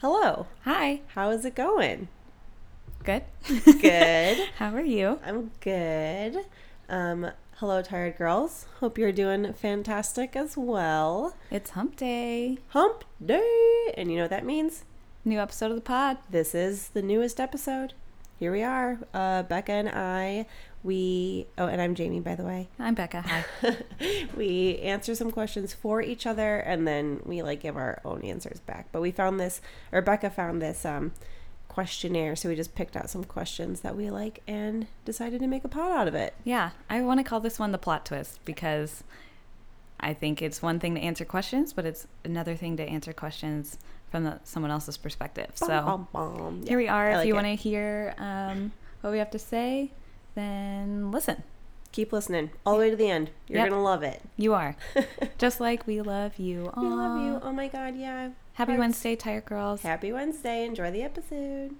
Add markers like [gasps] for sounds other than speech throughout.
Hello. Hi. How is it going? Good. Good. [laughs] How are you? I'm good. Um, hello, tired girls. Hope you're doing fantastic as well. It's hump day. Hump day. And you know what that means? New episode of the pod. This is the newest episode. Here we are. Uh, Becca and I, we, oh, and I'm Jamie, by the way. I'm Becca. Hi. [laughs] we answer some questions for each other and then we like give our own answers back. But we found this, or Becca found this um, questionnaire. So we just picked out some questions that we like and decided to make a pod out of it. yeah, I want to call this one the plot twist because I think it's one thing to answer questions, but it's another thing to answer questions from the, someone else's perspective. So Bum, bum, bum. here we are. I If like you want to hear um, what we have to say, then listen. Keep listening all the way to the end. You're Yep. going to love it. You are. Just like we love you. We love you. Oh my God, yeah. Happy Hearts. Wednesday, Tired Girls. Happy Wednesday. Enjoy the episode.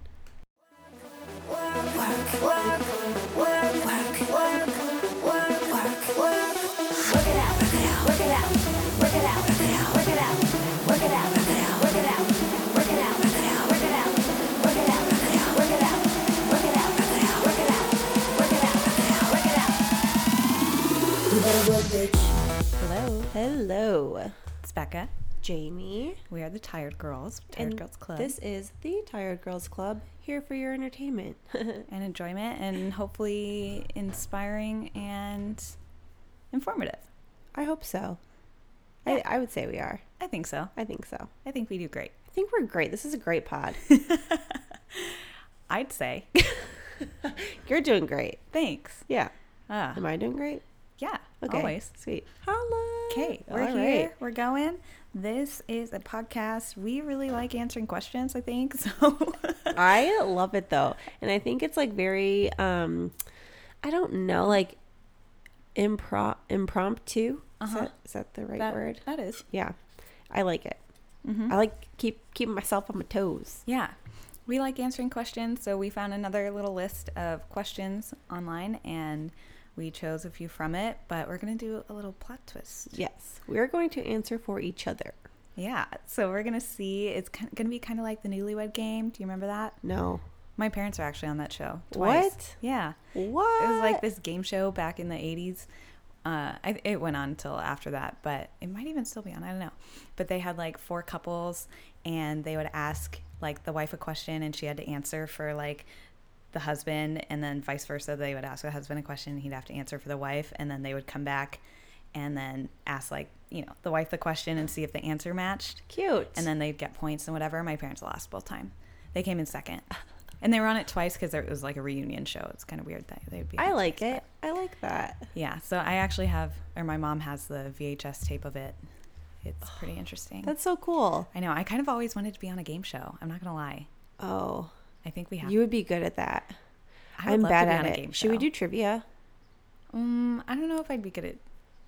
Hello. Hello, It's Becca. Jamie. We are the Tired Girls, Tired And Girls Club. This is the Tired Girls Club, here for your entertainment. [laughs] and enjoyment and hopefully inspiring and informative. I hope so. Yeah. I, I would say we are. I think so. I think so. I think we do great. I think we're great. This is a great pod. [laughs] I'd say. [laughs] You're doing great. Thanks. Yeah. Ah, Am I doing great? Yeah, Okay. always. Sweet. Holla. Okay, we're All here. right. We're going. This is a podcast. We really like answering questions, I think. [laughs] So I love it though. And I think it's like very um I don't know, like impro impromptu. Is, Uh-huh. that, is that the right that, word? that is. Yeah. I like it. Mhm. I like keep keeping myself on my toes. Yeah. We like answering questions, so we found another little list of questions online and we chose a few from it, but we're going to do a little plot twist. Yes. We're going to answer for each other. Yeah, so we're gonna see. It's going to be kind of like the Newlywed Game. Do you remember that? No. My parents are actually on that show. Twice. What? Yeah, What? it was like this game show back in the '80s. Uh, I, it went on until after that, but it might even still be on. I don't know. But they had like four couples, and they would ask like the wife a question, and she had to answer for like the husband, and then vice versa. They would ask the husband a question, and he'd have to answer for the wife, and then they would come back and then ask like you know the wife the question and see if the answer matched cute. and then they'd get points and whatever. My parents lost both time. They came in second, [laughs] and they were on it twice because it was like a reunion show. It's kind of weird that they'd be. I like it. I like that. Yeah, so I actually have, or my mom has the VHS tape of it. It's pretty [gasps] interesting. That's so cool. I know. I kind of always wanted to be on a game show. I'm not gonna lie. Oh, I think we have. you would be good at that. I I'm bad at it. Should we do trivia? Um, I don't know if I'd be good at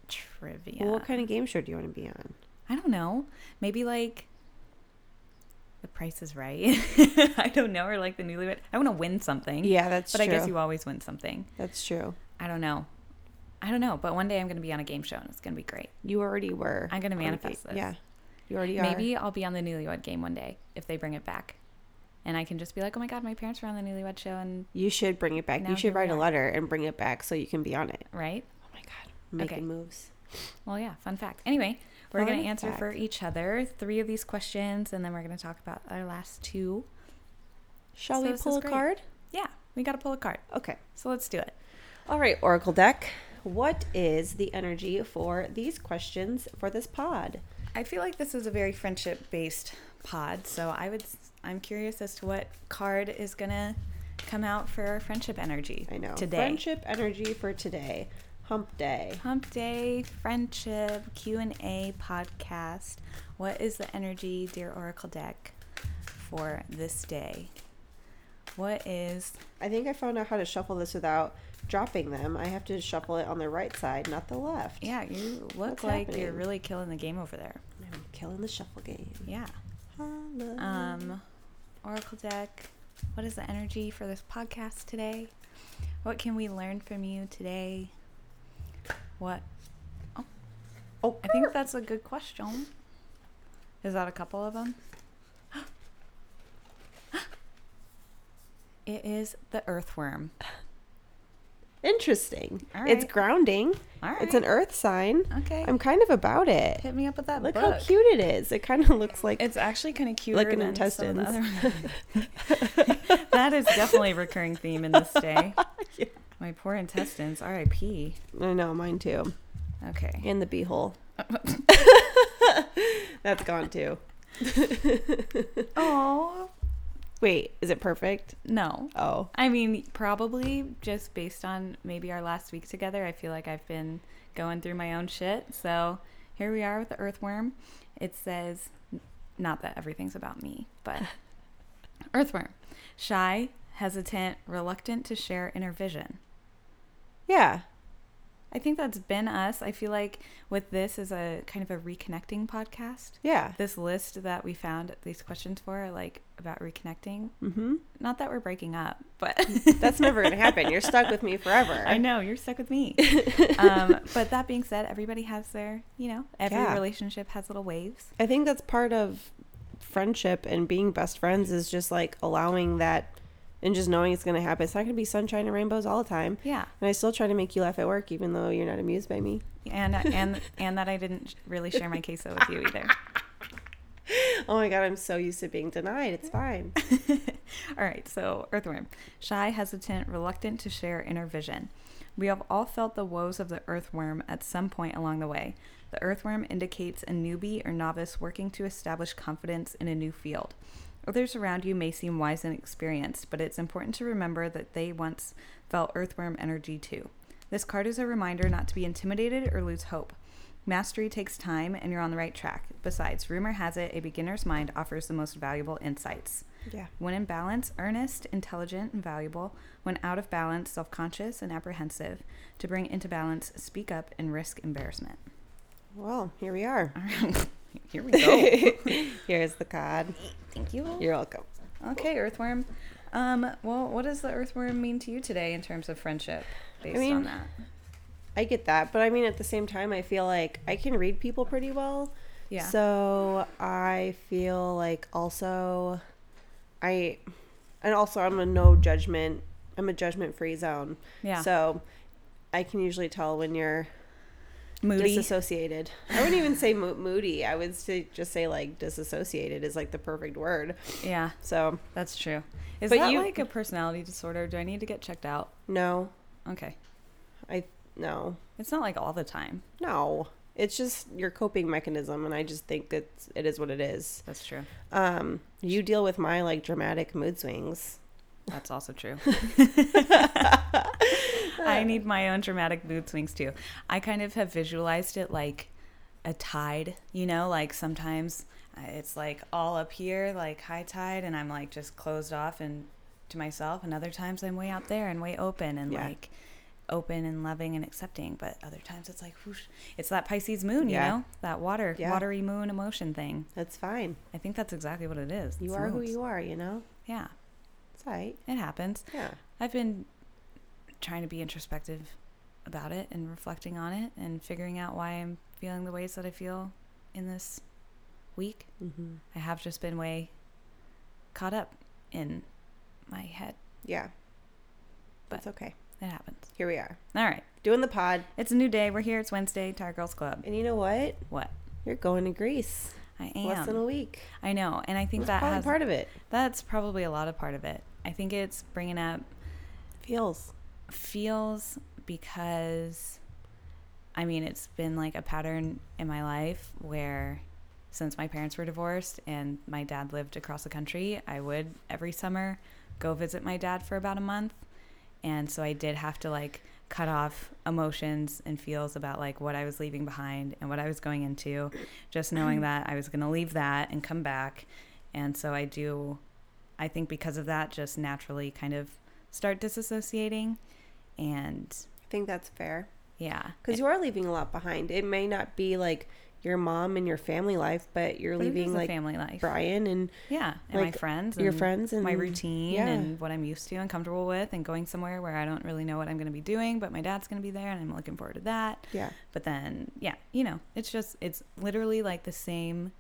trivia. Well, what kind of game show do you want to be on? I don't know. Maybe like The Price is Right. [laughs] I don't know, or like the Newlywed. I want to win something. Yeah, that's but true. I guess you always win something. That's true. I don't know. I don't know, but one day I'm going to be on a game show and it's going to be great. You already were. I'm gonna manifest game- this. Yeah, you already are. Maybe I'll be on the Newlywed Game one day if they bring it back, and I can just be like, "Oh my God, my parents were on the Newlywed Show," and you should bring it back. Now you should write a letter and bring it back so you can be on it. right? Oh my god, making Okay. moves. Well, yeah, fun fact. Anyway, we're gonna answer fact. for each other three of these questions, and then we're going to talk about our last two. Shall So we pull a great. card? Yeah, we got to pull a card, Okay. so let's do it. All right, Oracle deck. What is the energy for these questions for this pod? I feel like this is a very friendship-based pod, so I would. I'm curious as to what card is going to come out for our friendship energy. I know. today. Friendship energy for today. Hump day. Hump Day Friendship Q&A podcast. What is the energy, dear Oracle deck, for this day? What is I think I found out how to shuffle this without dropping them. I have to shuffle it on the right side, not the left. Yeah, you look What's like you're really killing the game over there. I'm killing the shuffle game. Yeah. Holla. Um oracle deck. What is the energy for this podcast today? What can we learn from you today? What? Oh, oh. I think that's a good question. Is that a couple of them? [gasps] It is the earthworm. [laughs] Interesting. It's grounding. Right. It's an earth sign. okay. I'm kind of about it. Hit me up with that Look book. how cute it is. It kind of looks like It's actually kind of cute. Like an than some of the intestines. [laughs] [laughs] that is definitely a recurring theme in this day. [laughs] Yeah. My poor intestines. R.I.P. I know mine too. Okay. And the beehole. That's gone too. Oh Wait, is it perfect? no. Oh. I mean, probably just based on maybe our last week together. I feel like I've been going through my own shit. So here we are with the earthworm. It says, not that everything's about me, but [laughs] earthworm, shy, hesitant, reluctant to share inner vision. Yeah. I think that's been us. I feel like with this is a kind of a reconnecting podcast. Yeah. This list that we found these questions for are like about reconnecting. Mm-hmm. Not that we're breaking up, but [laughs] That's never gonna happen. You're stuck with me forever. [laughs] I know you're stuck with me. [laughs] um, but that being said, everybody has their, you know, every Yeah. relationship has little waves. I think that's part of friendship and being best friends is just like allowing that and just knowing it's gonna happen. It's not gonna be sunshine and rainbows all the time. Yeah, And I still try to make you laugh at work, even though you're not amused by me. and uh, and and that I didn't really share my queso with you either. [laughs] Oh my god, I'm so used to being denied. It's fine. [laughs] All right, so earthworm, shy, hesitant, reluctant to share inner vision. We have all felt the woes of the earthworm at some point along the way. The earthworm indicates a newbie or novice working to establish confidence in a new field. Others around you may seem wise and experienced, but it's important to remember that they once felt earthworm energy too. This card is a reminder not to be intimidated or lose hope. Mastery takes time and you're on the right track. Besides, rumor has it a beginner's mind offers the most valuable insights. Yeah. When in balance, earnest, intelligent, and valuable. When out of balance, self conscious and apprehensive. To bring into balance, speak up and risk embarrassment. Well, here we are. All right, [laughs] here we go. [laughs] Here's the card. Thank you. You're welcome. Okay, Earthworm. Um, well, what does the Earthworm mean to you today in terms of friendship based mean, on that? I get that, but I mean, at the same time, I feel like I can read people pretty well. Yeah. So I feel like also, I, and also I'm a no judgment. I'm a judgment free zone. yeah. So I can usually tell when you're Moody. disassociated. I wouldn't even say mo- moody. I would say, just say like disassociated is like the perfect word. yeah, So that's true. Is But that you- like a personality disorder? Do I need to get checked out? no, Okay. I no. It's not like all the time. No, it's just your coping mechanism, and I just think that it is what it is. That's true. Um, you deal with my like dramatic mood swings. That's also true. [laughs] [laughs] I [laughs] need my own dramatic mood swings too. I kind of have visualized it like a tide, you know, like sometimes uh, it's like all up here, like high tide, and I'm like just closed off and to myself. And other times I'm way out there and way open and Yeah. like open and loving and accepting. But other times it's like, whoosh, it's that Pisces moon, you Yeah. know, that water, Yeah. watery moon emotion thing. That's fine. I think that's exactly what it is. You It's are who you are. You know. Yeah, It's alright. it happens. Yeah. I've been trying to be introspective about it and reflecting on it and figuring out why I'm feeling the ways that I feel in this week. Mm-hmm. I have just been way caught up in my head. Yeah. But- That's okay. It happens. Here we are All right. doing the pod, It's a new day. We're here. It's Wednesday. Tired Girls Club. and you know what? What? You're going to Greece. I am. Less than a week. I know. And I think That's that probably has, part of it. that's probably a lot of part of it. I think it's bringing up Feels. Feels because I mean, it's been like a pattern in my life where since my parents were divorced and my dad lived across the country, I would every summer go visit my dad for about a month. And so I did have to like cut off emotions and feels about like what I was leaving behind and what I was going into, just knowing [clears throat] that I was going to leave that and come back. And so I do, I think because of that, just naturally kind of start disassociating. And I think that's fair. yeah. Because you are leaving a lot behind. It may not be like your mom and your family life, but you're But leaving like family life. Brian and Yeah, and my friends, your friends and my routine, yeah. and what I'm used to and comfortable with, and going somewhere where I don't really know what I'm going to be doing, but my dad's going to be there, and I'm looking forward to that. yeah, But then, yeah, you know, it's just it's literally like the same.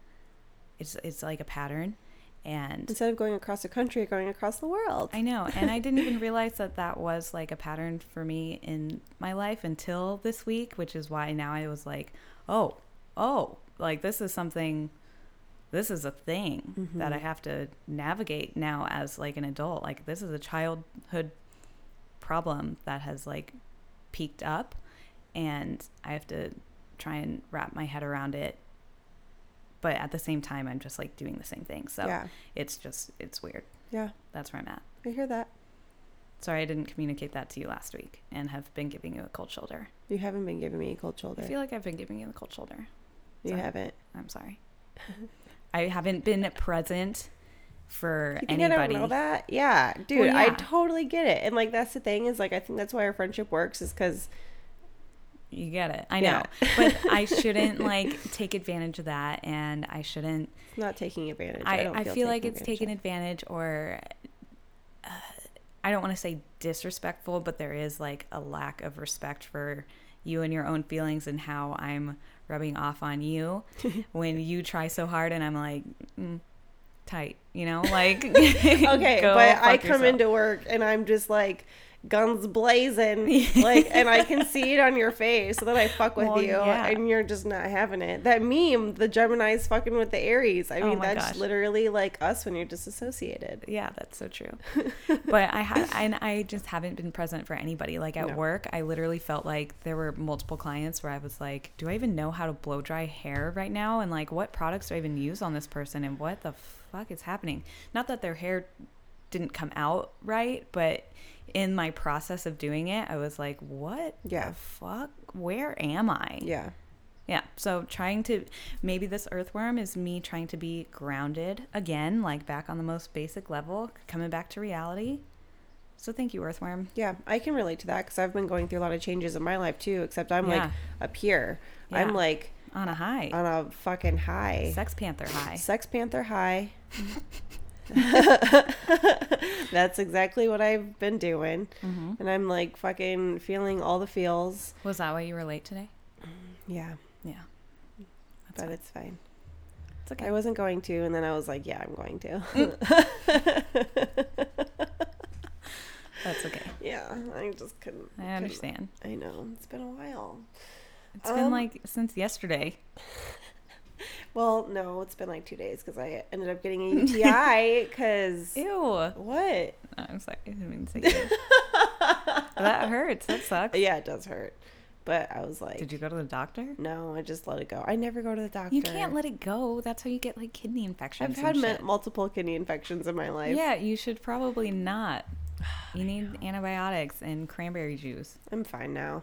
It's it's like a pattern, And Instead of going across the country, going across the world. I know. And I didn't even [laughs] realize that that was like a pattern for me in my life until this week, which is why now I was like, oh, oh, like this is something, this is a thing that I mm-hmm. have to navigate now as like an adult. Like this is a childhood problem that has like peaked up and I have to try and wrap my head around it. But at the same time, I'm just like doing the same thing. So yeah. it's just, it's weird. Yeah. That's where I'm at. I hear that. Sorry, I didn't communicate that to you last week and have been giving you a cold shoulder. You haven't been giving me a cold shoulder. I feel like I've been giving you the cold shoulder. you haven't. I'm sorry. [laughs] I haven't been present for You think anybody. I don't know that? Yeah, dude, Well, I totally get it. And like that's the thing is like I think that's why our friendship works is because You get it. I Yeah. know. but I shouldn't like [laughs] take advantage of that and I shouldn't it's not taking advantage. I, don't I feel, like it's taken advantage or uh, I don't want to say disrespectful, but there is like a lack of respect for you and your own feelings and how I'm rubbing off on you [laughs] when you try so hard and I'm like mm, tight, you know, like. [laughs] Okay, but I come yourself. into work and I'm just like guns blazing, [laughs] like, and I can see it on your face. So then I fuck with Well, you, yeah. and you're just not having it. That meme, the Gemini's fucking with the Aries. I Oh mean, my that's gosh. literally like us when you're disassociated. Yeah, that's so true. [laughs] but I had, and I just haven't been present for anybody. Like at No. work, I literally felt like there were multiple clients where I was like, "Do I even know how to blow dry hair right now? And like, what products do I even use on this person? And what the fuck is happening? Not that their hair didn't come out right, but in my process of doing it, I was like, "What Yeah. the fuck? Where am I?" Yeah. Yeah. So trying to maybe this earthworm is me trying to be grounded again, like back on the most basic level, coming back to reality. So thank you, earthworm. Yeah, I can relate to that because I've been going through a lot of changes in my life too. Except I'm like Yeah. up here. Yeah. I'm like On a high. on a fucking high. Sex Panther high. Sex Panther high. [laughs] [laughs] That's exactly what I've been doing. hmm And I'm like fucking feeling all the feels. Was that why you were late today? Yeah, Yeah. That's but fine. it's fine. It's okay. I wasn't going to, and then I was like, yeah, I'm going to. [laughs] That's okay. yeah, I just couldn't. I couldn't- understand. I know. It's been a while. It's been Um, like since yesterday. [laughs] Well, no, it's been like two days because I ended up getting a [laughs] UTI because. Ew. What? I'm sorry. I didn't mean to say ew. [laughs] that hurts. That sucks. Yeah, it does hurt. But I was like, Did you go to the doctor? no, I just let it go. I never go to the doctor. You can't let it go. That's how you get like kidney infections. I've had multiple kidney infections in my life. Yeah, you should probably not. [sighs] You need antibiotics and cranberry juice. I'm fine now.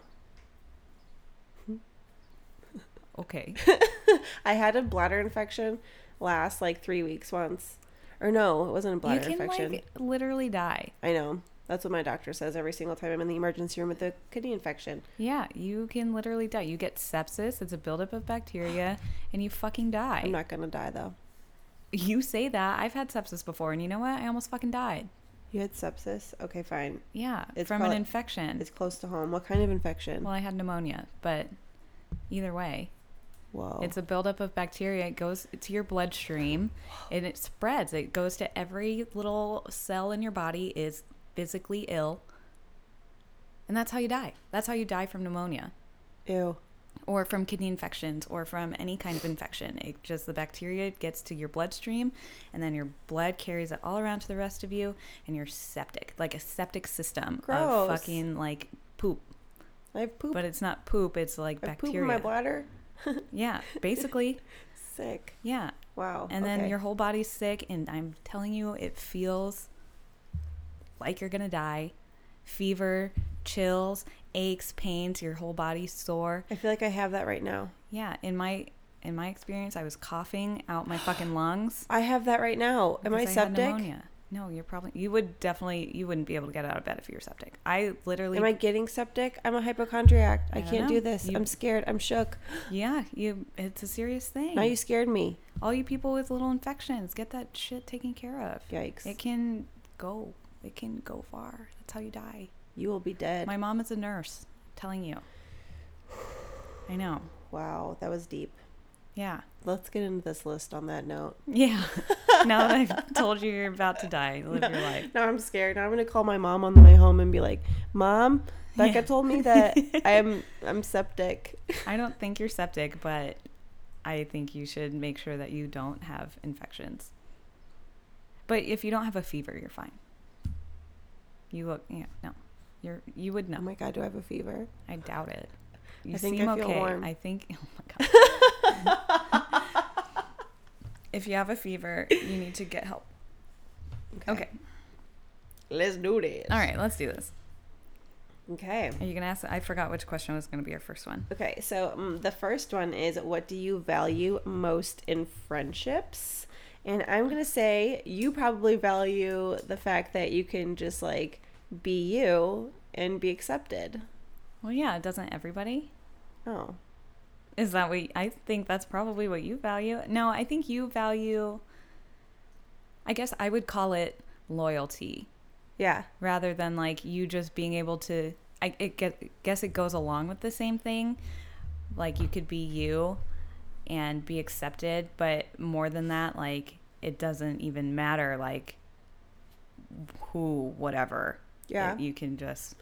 Okay. [laughs] I had a bladder infection last like three weeks once. Or no, it wasn't a you bladder can infection. like literally die. I know. That's what my doctor says every single time I'm in the emergency room with a kidney infection. Yeah, you can literally die. You get sepsis. It's a buildup of bacteria, [gasps] and you fucking die. I'm not gonna die though. You say that. I've had sepsis before, and you know what? I almost fucking died. You had sepsis? Okay, fine. Yeah, It's from an infection. It's close to home. What kind of infection? Well, I had pneumonia, but either way, Whoa. it's a buildup of bacteria. It goes to your bloodstream, and it spreads. It goes to every little cell in your body. Is physically ill, and that's how you die. That's how you die from pneumonia. Ew. or from kidney infections or from any kind of infection. It just the bacteria gets to your bloodstream and then your blood carries it all around to the rest of you and you're septic, like a septic system Gross. of fucking like poop. I have poop. But it's not poop, it's like I have poop bacteria. in my bladder. [laughs] Yeah, basically. Sick. Yeah. Wow. And then okay. your whole body's sick and I'm telling you it feels like you're going to die. Fever, chills, aches, pains, your whole body's sore. I feel like I have that right now. Yeah, in my in my experience, I was coughing out my fucking lungs. [gasps] I have that right now. Am I septic? pneumonia. No, you're probably you would definitely you wouldn't be able to get out of bed if you were septic. I literally Am I getting septic? I'm a hypochondriac. I, I can't know. do this. You- I'm scared. I'm shook. [gasps] yeah, you it's a serious thing. Now you scared me. All you people with little infections, get that shit taken care of. Yikes. It can go. It can go far. That's how you die. You will be dead. My mom is a nurse. I'm telling you. [sighs] I know. wow, that was deep. Yeah. Let's get into this list on that note. Yeah. [laughs] now that I've told you you're about to die, live your life. Now I'm scared. Now I'm gonna call my mom on the way home and be like, "Mom, Becca Yeah. told me that [laughs] I'm I'm septic." I don't think you're septic, but I think you should make sure that you don't have infections. But if you don't have a fever, you're fine. You look, yeah, no, you're you would Oh know. my god, do I have a fever? I doubt it. You I think seem I feel okay. warm. I think. [laughs] Oh my god. [laughs] if you have a fever, you need to get help. Okay. Let's do this. All right, let's do this. Okay. Are you gonna ask? I forgot which question was gonna be our first one. Okay, so um, the first one is what do you value most in friendships? And I'm going to say you probably value the fact that you can just like be you and be accepted. Well, yeah, doesn't everybody? Oh. Is that what I think that's probably what you value? No, I think you value I guess I would call it loyalty Yeah. rather than like you just being able to I it get, guess it goes along with the same thing. Like you could be you and be accepted, but more than that like it doesn't even matter like who whatever. Yeah. It- you can just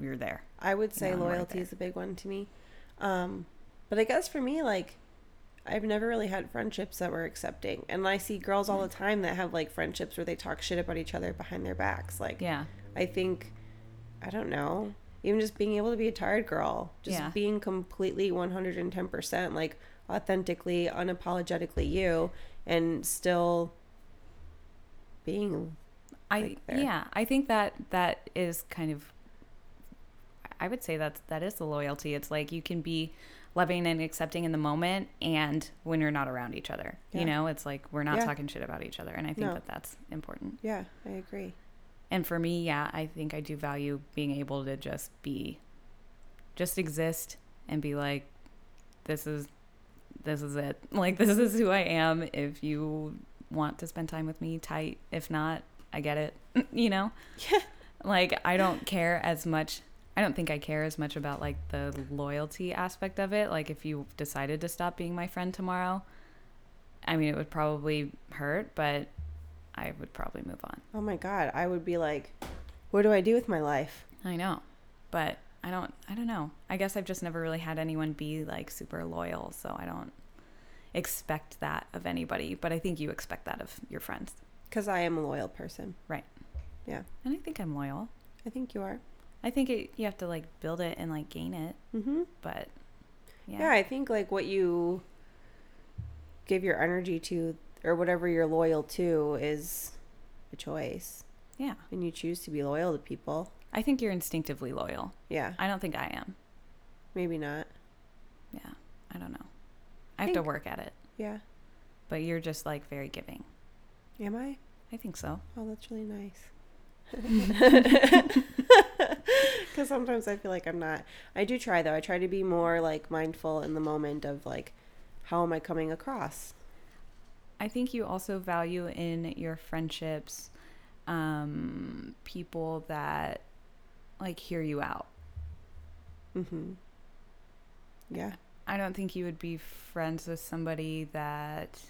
you're there. I would say No, right loyalty is a big one to me. Um, but I guess for me, like, I've never really had friendships that were accepting. And I see girls all the mm. time that have like friendships where they talk shit about each other behind their backs. Like, Yeah. I think, I don't know, even just being able to be a tired girl, just Yeah. being completely 110%, like authentically, unapologetically you, and still being, I like, yeah, I think that that is kind of I would say that that is the loyalty. It's like you can be loving and accepting in the moment and when you're not around each other. Yeah. You know, it's like we're not Yeah. talking shit about each other and I think No. that that's important. yeah, I agree. And for me, yeah, I think I do value being able to just be just exist and be like this is this is it. [laughs] Like this is who I am. If you want to spend time with me, tight. If not, I get it. [laughs] you know? Yeah. Like I don't care as much I don't think I care as much about like the loyalty aspect of it. Like if you decided to stop being my friend tomorrow, I mean it would probably hurt, but I would probably move on. Oh my God, I would be like, what do I do with my life? I know. But I don't I don't know. I guess I've just never really had anyone be like super loyal, so I don't expect that of anybody, but I think you expect that of your friends. Because I am a loyal person. Right. Yeah. And I think I'm loyal. I think you are. I think it, you have to like build it and like gain it, Mm-hmm. but Yeah. yeah. I think like what you give your energy to or whatever you're loyal to is a choice. Yeah. And you choose to be loyal to people. I think you're instinctively loyal. Yeah. I don't think I am. Maybe not. Yeah. I don't know. I have to work at it, Yeah. but you're just like very giving. Am I? I think so. Oh, that's really nice. [laughs] [laughs] Because sometimes I feel like I'm not. I do try though. I try to be more like mindful in the moment of like, how am I coming across? I think you also value in your friendships um, people that like hear you out. Mm-hmm. Yeah. I don't think you would be friends with somebody that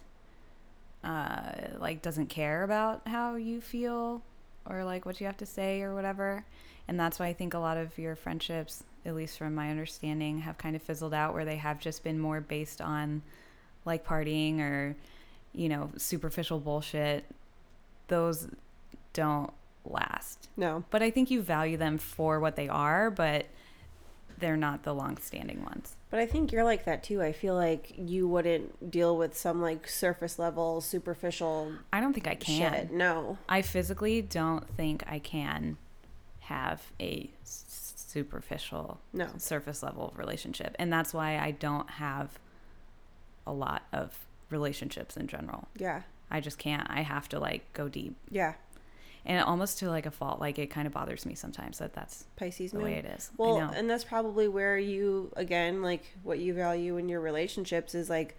uh, like doesn't care about how you feel or like what you have to say or whatever. And that's why I think a lot of your friendships, at least from my understanding, have kind of fizzled out where they have just been more based on like partying or you know superficial bullshit. Those don't last. No. But I think you value them for what they are, but they're not the long-standing ones. But I think you're like that too. I feel like you wouldn't deal with some like surface level, superficial I don't think I can. shit. No. I physically don't think I can have a superficial, No. surface level relationship. And that's why I don't have a lot of relationships in general. Yeah. I just can't. I have to like go deep. Yeah. And almost to like a fault. Like it kind of bothers me sometimes that that's Pisces the moon. way it is. Well, and that's probably where you again like what you value in your relationships is like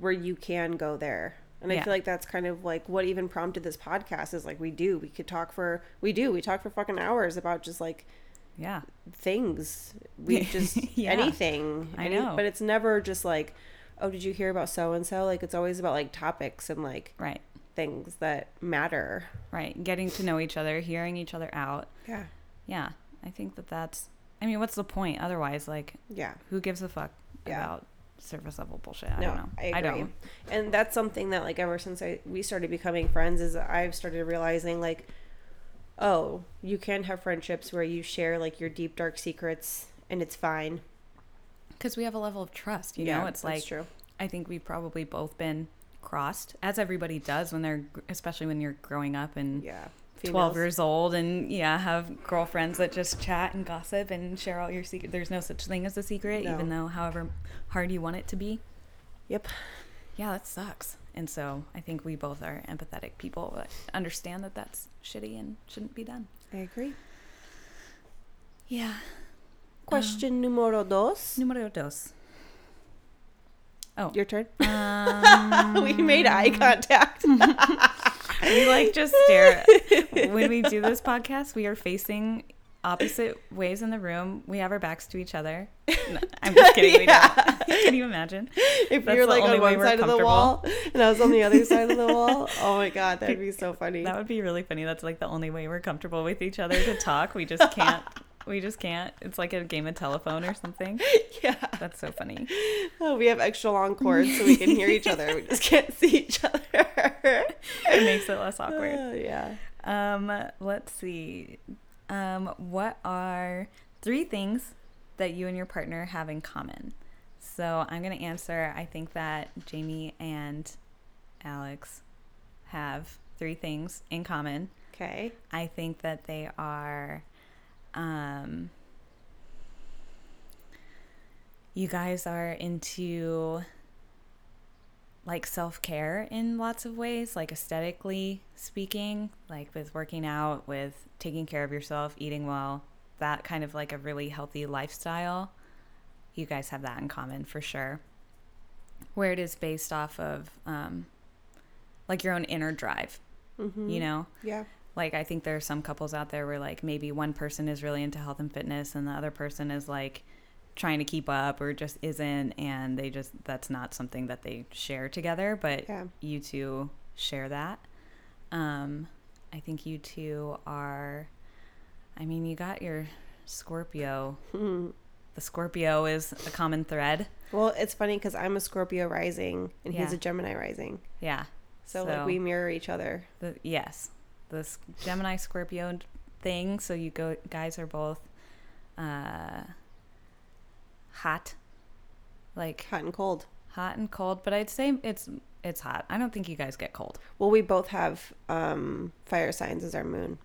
where you can go there. And I feel like that's kind of like what even prompted this podcast is like we do. We could talk for we do. We talk for fucking hours about just like yeah. things. We [laughs] just Yeah. anything. I Any- know. But it's never just like oh, did you hear about so and so? Like it's always about like topics and like Right. Things that matter. Right. Getting to know each other, hearing each other out. Yeah. Yeah. I think that that's, I mean, what's the point otherwise? Like, Yeah. who gives a fuck Yeah. about surface level bullshit? I no, don't know. I agree. don't. And that's something that like ever since I we started becoming friends is I've started realizing like oh, you can have friendships where you share like your deep dark secrets and it's fine. Because we have a level of trust, you know? It's that's like, true. I think we've probably both been crossed, as everybody does when they're, especially when you're growing up and Yeah. 12 years old and yeah have girlfriends that just chat and gossip and share all your secret there's no such thing as a secret No. even though however hard you want it to be Yep. yeah that sucks and so i think we both are empathetic people that understand that that's shitty and shouldn't be done I agree. yeah Question numero dos. numero dos oh. Your turn. [laughs] um, we made eye contact. [laughs] we like just stare. When we do this podcast we are facing opposite ways in the room. We have our backs to each other. No, i'm just kidding. [laughs] Yeah. can you imagine? If That's you're like on one side of the wall and I was on the other side of the wall, oh my god, that'd be so funny. that would be really funny. That's like the only way we're comfortable with each other to talk. We just can't we just can't it's like a game of telephone or something [laughs] yeah. that's so funny Oh, we have extra long cords so we can hear each other. We just can't see each other. it makes it less awkward Uh, yeah. Um, let's see. Um, what are three things that you and your partner have in common? So I'm gonna answer. I think that Jamie and Alex have three things in common. Okay. I think that they are um you guys are into like self-care in lots of ways, like aesthetically speaking, like with working out, with taking care of yourself, eating well, that kind of like a really healthy lifestyle. You guys have that in common for sure. Where it is based off of um like your own inner drive, Mm-hmm. you know? Yeah. Like i think there are some couples out there where like maybe one person is really into health and fitness and the other person is like trying to keep up or just isn't and they just that's not something that they share together but Yeah. you two share that um i think you two are i mean you got your scorpio Hmm. the scorpio is a common thread Well, it's funny because I'm a Scorpio rising and he's a Gemini rising. yeah So, like we mirror each other. the yes this gemini scorpio thing so you go guys are both uh hot. Like Hot and cold. hot and cold but i'd say it's it's hot. I don't think you guys get cold. Well, we both have um, fire signs as our moon.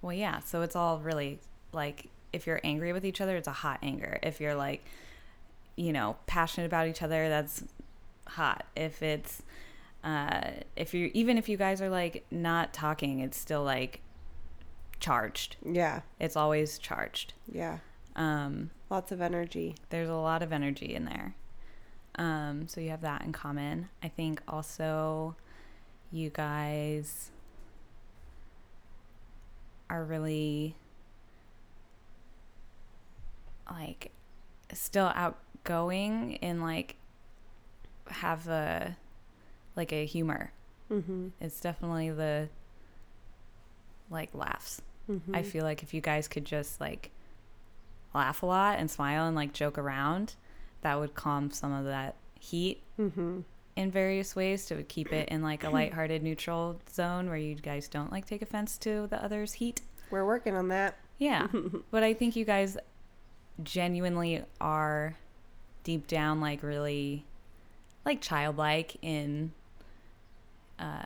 well yeah so it's all really like if you're angry with each other it's a hot anger. If you're like you know passionate about each other that's hot. If it's uh if you're even if you guys are like not talking it's still like charged Yeah. it's always charged Yeah. um Lots of energy. there's a lot of energy in there um so you have that in common i think also you guys are really like still outgoing and like have a like a humor Mm-hmm. it's definitely the like laughs mm-hmm. I feel like if you guys could just like laugh a lot and smile and like joke around, that would calm some of that heat Mm-hmm. in various ways to keep it in like a [laughs] lighthearted neutral zone where you guys don't like take offense to the other's heat. We're working on that. Yeah. [laughs] but I think you guys genuinely are deep down like really like childlike in uh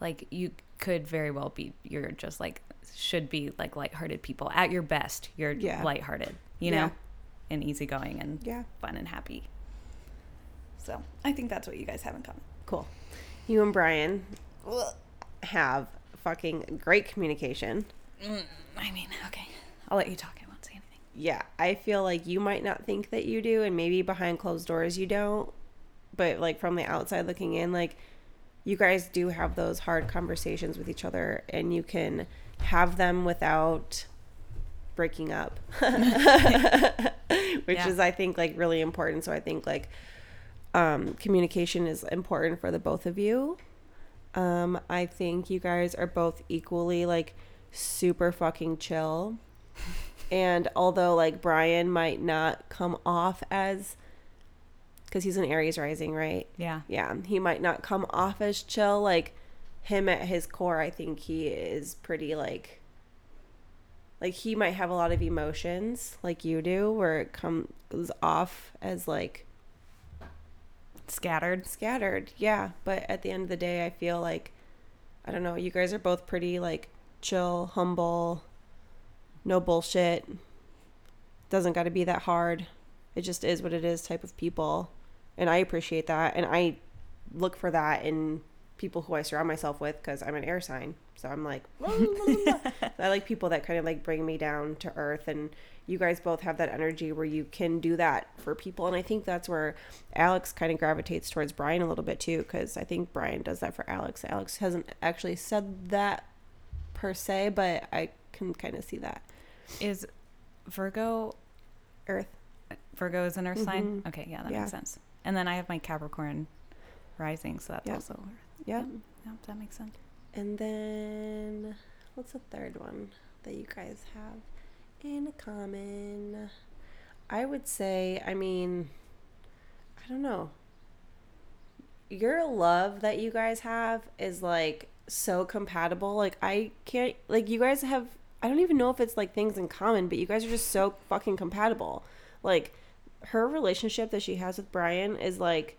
like you could very well be you're just like should be like lighthearted people at your best you're Yeah. lighthearted you Yeah. know and easygoing and Yeah. fun and happy so i think that's what you guys have in common Cool. You and Brian have fucking great communication. i mean okay i'll let you talk i won't say anything Yeah, I feel like you might not think that you do, and maybe behind closed doors you don't. But like from the outside looking in, like you guys do have those hard conversations with each other, and you can have them without breaking up, [laughs] which Yeah. is I think like really important. So I think like um, communication is important for the both of you. Um, I think you guys are both equally like super fucking chill. [laughs] And although like Brian might not come off as because he's an Aries rising, right? Yeah. Yeah, he might not come off as chill. Like him at his core, I think he is pretty like like he might have a lot of emotions like you do, where it comes off as like Scattered. scattered. Yeah, but at the end of the day, I feel like I don't know. You guys are both pretty like chill, humble, no bullshit. Doesn't got to be that hard. It just is what it is type of people, and I appreciate that, and I look for that in people who I surround myself with because I'm an air sign. So I'm like, [laughs] I like people that kind of like bring me down to earth, and you guys both have that energy where you can do that for people, and I think that's where Alex kind of gravitates towards Brian a little bit too, because I think Brian does that for Alex. Alex hasn't actually said that per se, but I can kind of see that. Is Virgo Earth. Virgo is an earth sign? Mhm. Okay, yeah, that Yeah. makes sense. And then I have my Capricorn rising, so that's Yep. also earth. Yeah. Yeah, that makes sense. And then what's the third one that you guys have in common? I would say, I mean, I don't know. Your love that you guys have is like so compatible. Like I can't like you guys have I don't even know if it's like things in common, but you guys are just so fucking compatible. Like her relationship that she has with Brian is like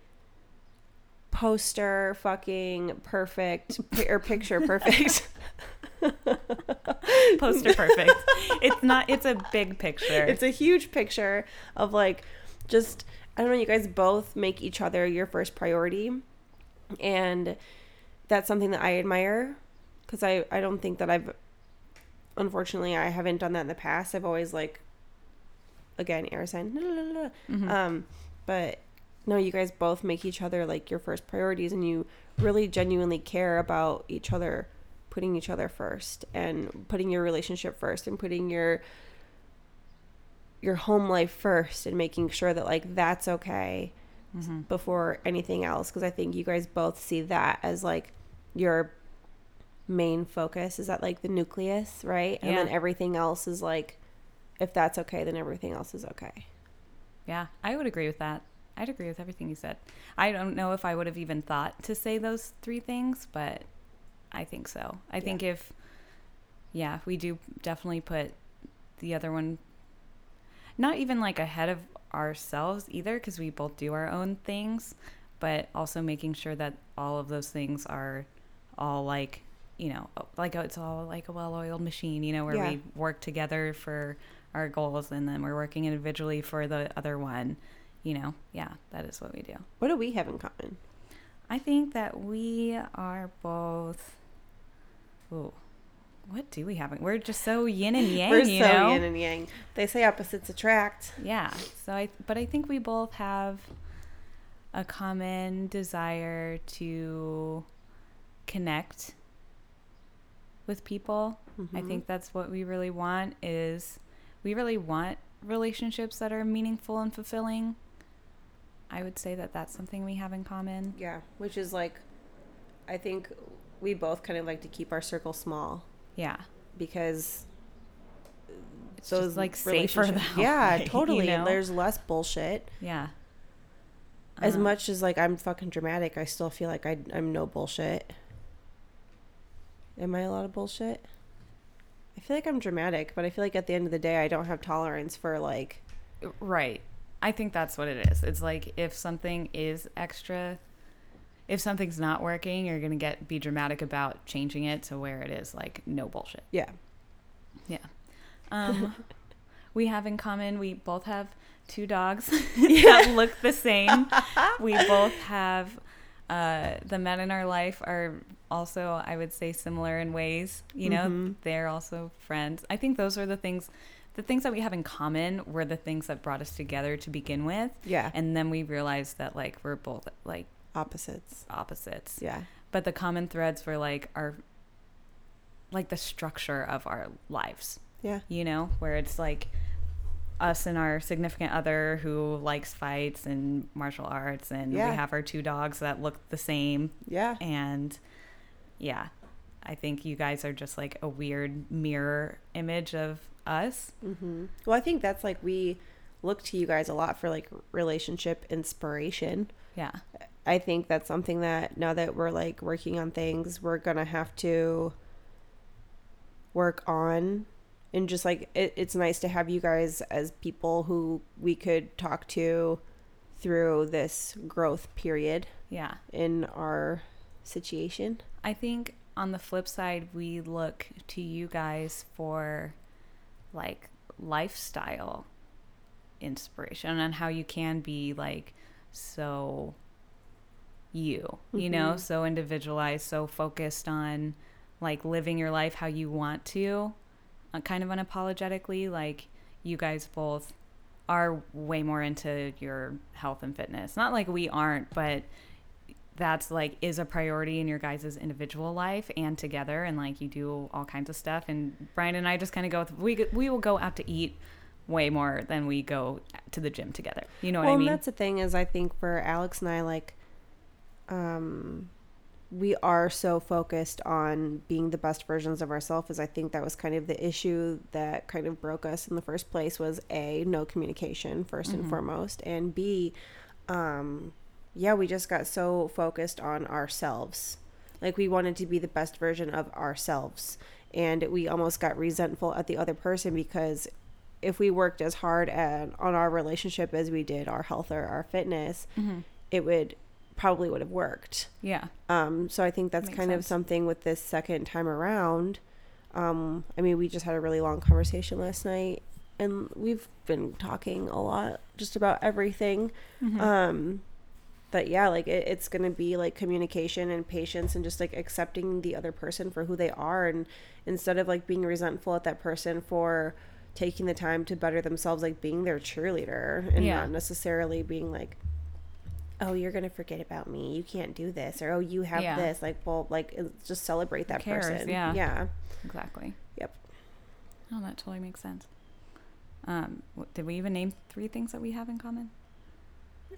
poster fucking perfect or picture perfect. [laughs] [laughs] Poster perfect. it's not. It's a big picture. it's a huge picture of like just I don't know, you guys both make each other your first priority. And that's something that I admire cuz I I don't think that I've unfortunately I haven't done that in the past. I've always like again air sign. Mhm. Um, but no, you guys both make each other like your first priorities, and you really genuinely care about each other, putting each other first, and putting your relationship first, and putting your your home life first, and making sure that like that's okay Mhm. before anything else. Because I think you guys both see that as like your main focus. Is that like the nucleus, right? And then everything else is like, if that's okay, then everything else is okay. Yeah, I would agree with that. I'd agree with everything you said. I don't know if I would have even thought to say those three things, but I think so. I think if, yeah, we do definitely put the other one, not even like ahead of ourselves either, because we both do our own things, but also making sure that all of those things are all like, you know, like oh, it's all like a well oiled machine, you know, where Yeah. we work together for our goals and then we're working individually for the other one. You know, yeah, that is what we do. What do we have in common? I think that we are both. Ooh, what do we have? in- We're just so yin and [laughs] yang. We're you so know? yin and yang. They say opposites attract. Yeah. So I, but I think we both have a common desire to connect with people. I Mhm. think that's what we really want is we really want relationships that are meaningful and fulfilling. I would say that that's something we have in common. Yeah, which is like, I think we both kind of like to keep our circle small Yeah. because It's just like safer that [laughs] Yeah, way, you totally. know? There's less bullshit. Yeah. As Um, much as like I'm fucking dramatic, I still feel like I I'm no bullshit. Am I a lot of bullshit? I feel like I'm dramatic, but I feel like at the end of the day, I don't have tolerance for like Right. I think that's what it is. It's like if something is extra, if something's not working, you're gonna get be dramatic about changing it to where it is like no bullshit. yeah. Yeah. Um, [laughs] we have in common. We both have two dogs [laughs] that look the same. [laughs] we both have uh, the men in our life are also, I would say, similar in ways. You know, Mhm. they're also friends. I think those are the things. The things that we have in common were the things that brought us together to begin with, Yeah. and then we realized that like we're both like Opposites. opposites Yeah. but the common threads were like our like the structure of our lives Yeah. you know where it's like us and our significant other who likes fights and martial arts and Yeah. we have our two dogs that look the same Yeah. and yeah. I think you guys are just like a weird mirror image of us. Hmm Well, I think that's like we look to you guys a lot for like relationship inspiration. yeah. I think that's something that now that we're like working on things, we're gonna have to work on. And just like it, it's nice to have you guys as people who we could talk to through this growth period yeah. in our situation. I think on the flip side, we look to you guys for like lifestyle inspiration and how you can be like so you, you know, Mhm. so individualized, so focused on like living your life how you want to, uh, kind of unapologetically. Like you guys both are way more into your health and fitness. Not like we aren't, but that's like is a priority in your guys' individual life and together and like you do all kinds of stuff and Brian and I just kind of go with, we we will go out to eat way more than we go to the gym together. You know what well, I mean? and that's the thing is I think for Alex and I like um we are so focused on being the best versions of ourselves as I think that was kind of the issue that kind of broke us in the first place was A, no communication 1st and Mhm. foremost and B um yeah, we just got so focused on ourselves. Like we wanted to be the best version of ourselves and we almost got resentful at the other person because if we worked as hard at on our relationship as we did our health or our fitness, Mhm. it would probably would have worked. Yeah. Um, so I think that's Makes kind of something with this second time around. Um, I mean, we just had a really long conversation last night, and we've been talking a lot just about everything. Mhm. Um, but yeah, like it, it's gonna be like communication and patience and just like accepting the other person for who they are, and instead of like being resentful at that person for taking the time to better themselves, like being their cheerleader and Yeah. not necessarily being like, oh, you're gonna forget about me, you can't do this, or oh, you have Yeah. this. Like, well, like just celebrate that person. Yeah. yeah, Exactly. Yep. Oh, that totally makes sense. Um, did we even name three things that we have in common?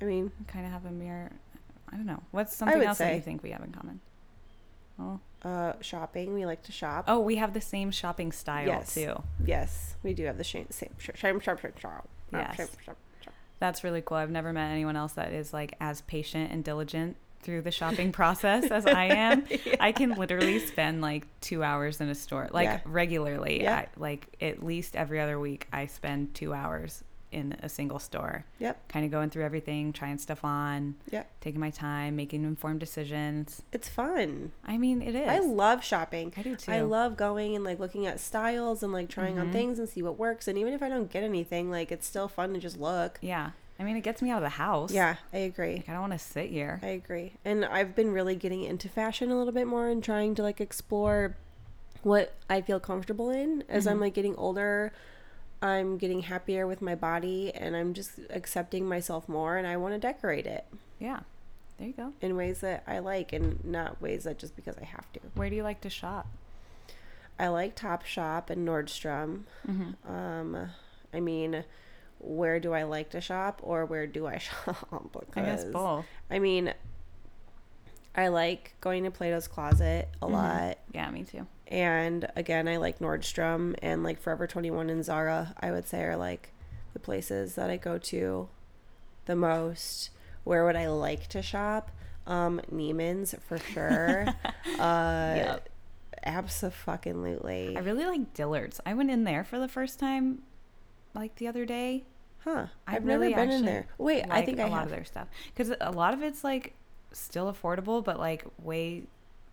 I mean, kind of have a mirror. I don't know. What's something else that say- you think we have in common? Oh, uh, shopping. We like to shop. oh, we have the same shopping style Yes. too. Yes, we do have the same same same same sharp sharp sharp. Yes. That's really cool. I've never met anyone else that is like as patient and diligent through the shopping process as I [laughs] am. I can literally spend like two hours in a store, like Yeah. regularly. Yeah. I, like at least every other week, I spend two hours in a single store, Yep, kind of going through everything, trying stuff on, yep. taking my time, making informed decisions. It's fun. I mean, it is. I love shopping. I do too. I love going and like looking at styles and like trying on Mhm. things and see what works. And even if I don't get anything, like it's still fun to just look. Yeah. I mean, it gets me out of the house. Yeah, I agree. Like, I don't want to sit here. I agree. And I've been really getting into fashion a little bit more and trying to like explore what I feel comfortable in as I'm Mhm. like getting older. I'm getting happier with my body and I'm just accepting myself more and I want to decorate it Yeah. There you go. in ways that I like and not ways that just because I have to. Where do you like to shop? I like Topshop and Nordstrom. Mm-hmm. Um, I mean, where do I like to shop or where do I [laughs] shop? I guess both. I mean, I like going to Plato's Closet a Mhm. lot. Yeah, me too. And again, I like Nordstrom and like Forever 21 and Zara, I would say are like the places that I go to the most. Where would I like to shop? Um, Neiman's for sure. [laughs] uh, Yep. Absolutely. I really like Dillard's. I went in there for the first time, like the other day. Huh. I I've really never been in there. Wait, I think a I lot have. of their stuff because a lot of it's like still affordable, but like way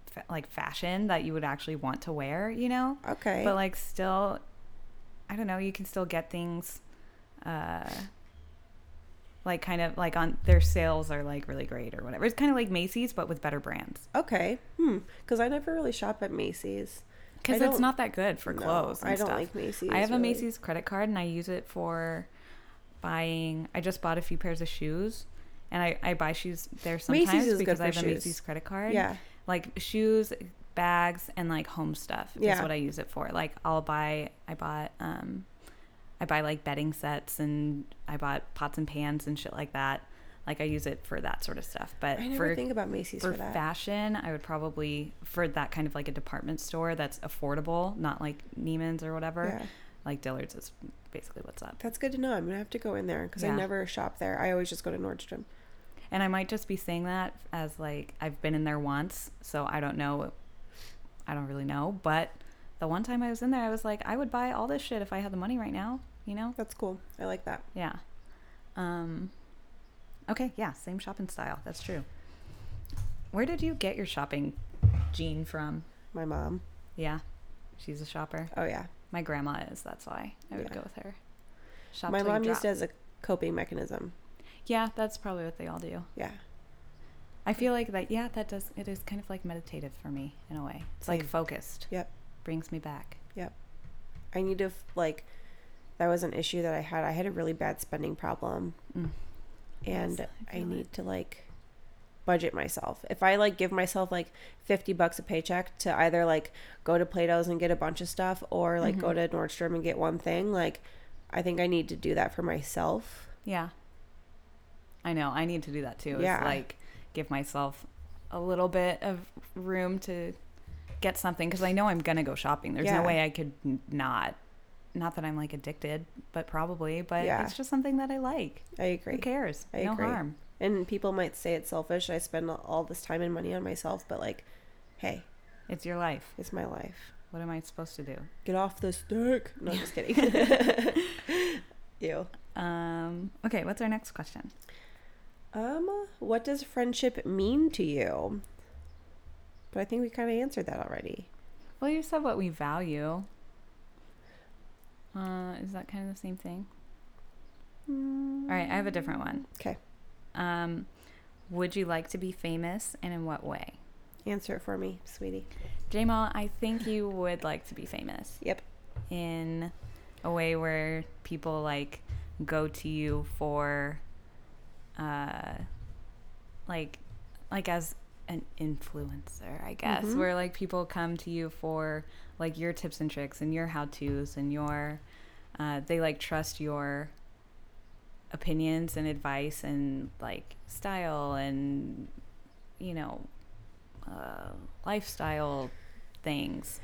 fa- like fashion that you would actually want to wear. You know, Okay. but like still, I don't know. You can still get things. Uh, like kind of like on their sales are like really great or whatever. It's kind of like Macy's but with better brands okay. Hmm. Because I never really shop at Macy's. because it's don't- that good for No, clothes. and I don't stuff. like Macy's. I have a. Macy's credit card and I use it for buying. I just bought a few pairs of shoes, and I, I buy shoes there sometimes is because I have a. Macy's credit card. Yeah. like shoes, bags, and like home stuff is Yeah. what I use it for. Like I'll buy. I bought um, I buy like bedding sets and I bought pots and pans and shit like that. Like I use it for that sort of stuff. But I never for think about Macy's for for, that. fashion, I would probably for that kind of like a department store that's affordable, not like Neiman's or whatever. Yeah. Like Dillard's is basically what's up. That's good to know. I'm gonna have to go in there because Yeah. I never shop there. I always just go to Nordstrom. And I might just be saying that as like I've been in there once, so I don't know. I don't really know, but the one time I was in there, I was like, I would buy all this shit if I had the money right now. You know? That's cool. I like that. Yeah. Um. Okay. Yeah. Same shopping style. That's true. Where did you get your shopping gene from? My mom. Yeah, she's a shopper. Oh yeah. My grandma is. That's why I would Yeah. go with her. Shop My mom used it as a coping mechanism. Yeah, that's probably what they all do. Yeah. I feel like that. Yeah, that does. It is kind of like meditative for me in a way. It's like focused. Yep. Brings me back. Yep. I need to like. That was an issue that I had. I had a really bad spending problem, Mm. and Yes, I I, need it. to like budget myself. If I like give myself like 50 bucks a paycheck to either like go to Plato's and get a bunch of stuff or like go Mm-hmm. to Nordstrom and get one thing, like I think I need to do that for myself. Yeah. I know. I need to do that too. Yeah. Is like give myself a little bit of room to get something because I know I'm gonna go shopping. There's Yeah. no way I could not. Not that I'm like addicted, but probably. But Yeah. it's just something that I like. I agree. Who cares? I no agree. harm. And people might say it's selfish. I spend all this time and money on myself, but like, hey, It's your life. it's my life. What am I supposed to do? Get off the stick. No, I'm just [laughs] kidding. [laughs] Ew. Um. Okay. What's our next question? Um, what does friendship mean to you? But I think we kind of answered that already. Well, you said what we value. Uh, is that kind of the same thing? All right, I have a different one. Okay, Um, would you like to be famous, and in what way? answer it for me, sweetie. Jamal, I think you would like to be famous Yep. in a way where people like go to you for, uh, like, like as an influencer, I guess, Mhm. where like people come to you for like your tips and tricks and your how tos and your, uh, they like trust your opinions and advice and like style and you know uh, lifestyle things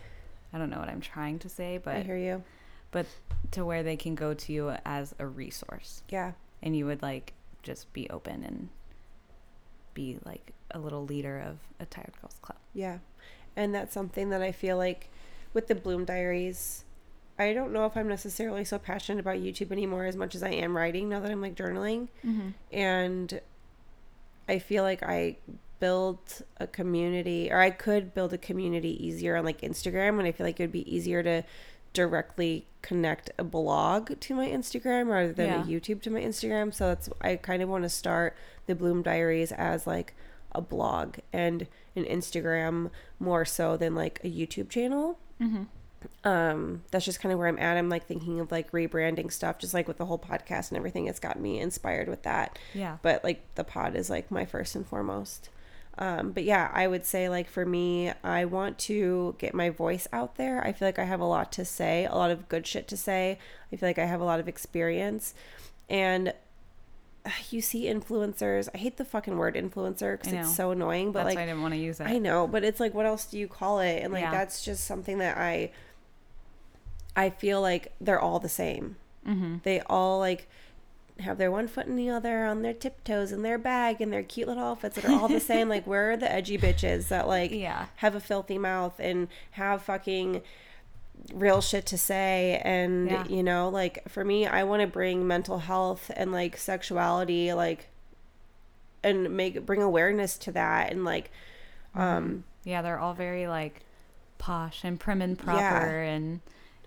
i don't know what i'm trying to say but I hear you. but to where they can go to you as a resource Yeah. and you would like just be open and be like a little leader of a tired girls club Yeah. And that's something that I feel like with the Bloom Diaries, I don't know if I'm necessarily so passionate about YouTube anymore as much as I am writing now that I'm like journaling. mm-hmm. And I feel like I built a community or I could build a community easier on like Instagram and I feel like it would be easier to directly connect a blog to my Instagram rather than Yeah. a YouTube to my Instagram. So that's I kind of want to start the Bloom Diaries as like a blog and an Instagram more so than like a YouTube channel. Mm-hmm. Um, that's just kind of where I'm at. I'm like thinking of like rebranding stuff, just like with the whole podcast and everything. It's got me inspired with that yeah but like the pod is like my first and foremost. Um, but yeah, I would say like for me, I want to get my voice out there. I feel like I have a lot to say, a lot of good shit to say. I feel like I have a lot of experience, and uh, you see influencers. I hate the fucking word influencer because it's so annoying. But that's like i didn't want to use it I know, but it's like, what else do you call it? And like, Yeah. that's just something that I, I feel like they're all the same. mm-hmm. They all like have their one foot in the other on their tiptoes in their bag and their cute little outfits that are all the [laughs] same. like, where are the edgy bitches that like yeah have a filthy mouth and have fucking real shit to say and Yeah. you know like for me i want to bring mental health and like sexuality like and make bring awareness to that and like um yeah they're all very like posh and prim and proper Yeah. and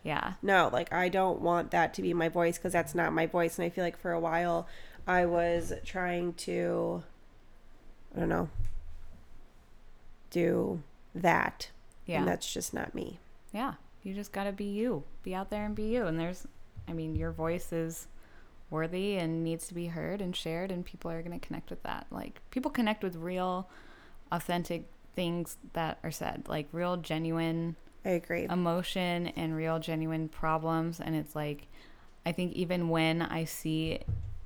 yeah no like i don't want that to be my voice because that's not my voice and i feel like for a while i was trying to i don't know do that yeah and that's just not me Yeah, you just got to be you. Be out there and be you. And there's, I mean, your voice is worthy and needs to be heard and shared, and people are going to connect with that. Like, people connect with real, authentic things that are said, like real, genuine i agree emotion and real, genuine problems. And it's like, I think even when I see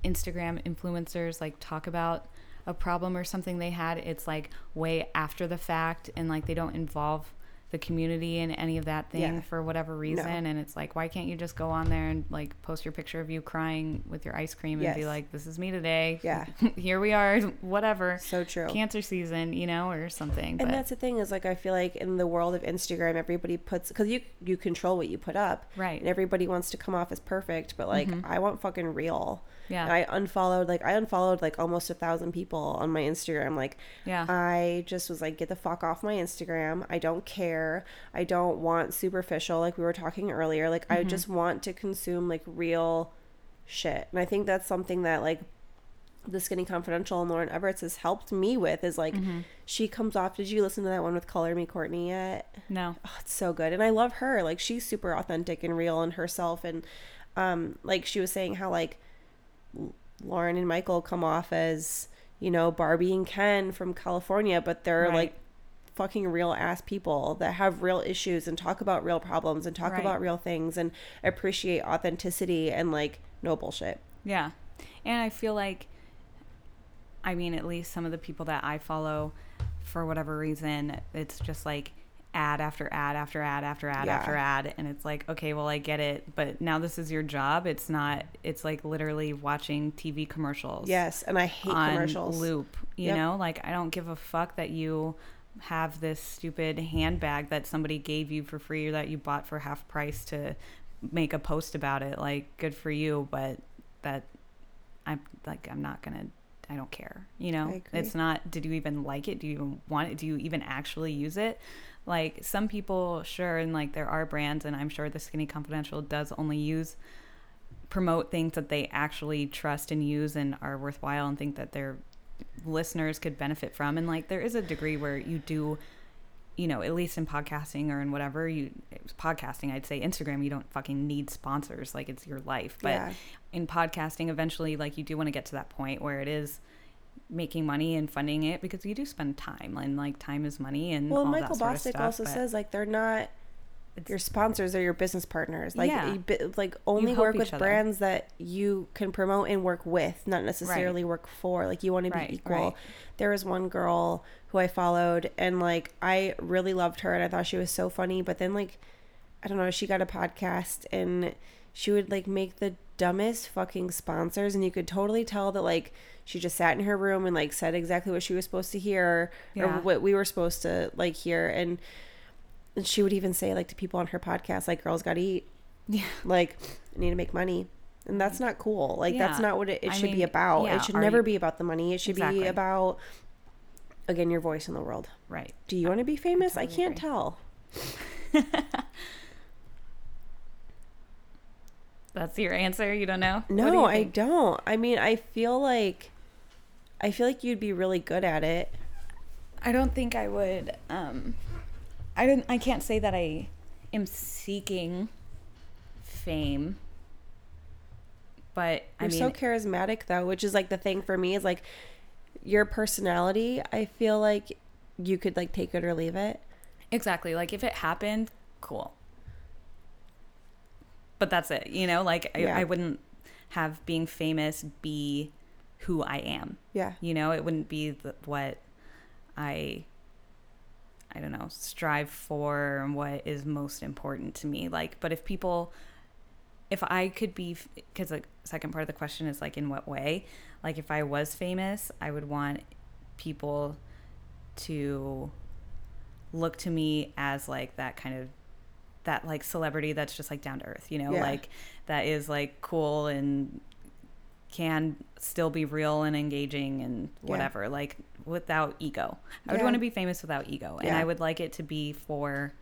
Instagram influencers like talk about a problem or something they had, it's like way after the fact and like they don't involve the community and any of that thing Yeah. for whatever reason. And it's like, why can't you just go on there and like post your picture of you crying with your ice cream and be like, this is me today. Yeah. [laughs] Here we are, [laughs] whatever. So true. Cancer season, you know, or something. And but that's the thing is like I feel like in the world of Instagram, everybody puts because you you control what you put up, Right. And everybody wants to come off as perfect, but like mm-hmm. I want fucking real. Yeah. And I unfollowed like I unfollowed like almost a thousand people on my Instagram. Like Yeah. I just was like, get the fuck off my Instagram. I don't care. I don't want superficial like we were talking earlier. Like I just want to consume like real shit. And I think that's something that like the Skinny Confidential and Lauryn Evarts has helped me with is like she comes off. Did you listen to that one with Color Me Courtney yet? no. Oh, it's so good. And I love her. Like she's super authentic and real in herself. And um, like she was saying how like Lauryn and Michael come off as you know Barbie and Ken from California, but they're Right. like fucking real ass people that have real issues and talk about real problems and talk Right. about real things and appreciate authenticity and like no bullshit. Yeah. And I feel like, I mean, at least some of the people that I follow, for whatever reason, it's just like ad after ad after ad after ad Yeah. after ad. And it's like, okay, well, I get it. But now this is your job. It's not, it's like literally watching TV commercials. Yes, and I hate commercials. loop. You Yep. know, like I don't give a fuck that you have this stupid handbag that somebody gave you for free or that you bought for half price to make a post about it. Like, good for you, but that I'm like, I'm not gonna. I don't care. You know, it's not. Did you even like it? Do you even want it? Do you even actually use it? Like some people, sure, and like there are brands, and I'm sure the Skinny Confidential does only use promote things that they actually trust and use and are worthwhile and think that their listeners could benefit from. And like there is a degree where you do you know at least in podcasting or in whatever you podcasting i'd say instagram you don't fucking need sponsors. Like it's your life. But Yeah. in podcasting eventually like you do want to get to that point where it is making money and funding it because you do spend time and like time is money and Well, all Michael that sort of stuff, also but says like they're not your sponsors are your business partners. Like Yeah. you, like only work with other. brands that you can promote and work with, not necessarily work for. Like you want to be Right, equal. right. There was one girl who I followed and like I really loved her and I thought she was so funny, but then like I don't know, she got a podcast and she would like make the dumbest fucking sponsors and you could totally tell that like she just sat in her room and like said exactly what she was supposed to hear or what we were supposed to like hear and and she would even say like to people on her podcast like girls gotta eat. Yeah. Like I need to make money. And that's not cool. Like that's not what it, it I should be about. Yeah, it should never you- be about the money. It should Exactly. be about again your voice in the world. Right. Do you want to be famous? I totally can't agree. tell. [laughs] That's your answer? You don't know? What do no i don't. I mean i feel like i feel like you'd be really good at it. I don't think I would. Um, I don't. I can't say that I am seeking fame, but I you're mean, so charismatic though which is like the thing for me is like your personality i feel like you could like take it or leave it exactly. Like if it happened, cool. But that's it. You know, like I, Yeah. I wouldn't have being famous be who I am. yeah You know, it wouldn't be the, what I I don't know, strive for and what is most important to me. Like, but if people if I could be cuz the second part of the question is like in what way? Like if I was famous, I would want people to look to me as like that kind of that like celebrity that's just like down to earth, you know, Yeah. like that is like cool and can still be real and engaging and Yeah. whatever, like without ego. I would Yeah. want to be famous without ego, and Yeah. I would like it to be for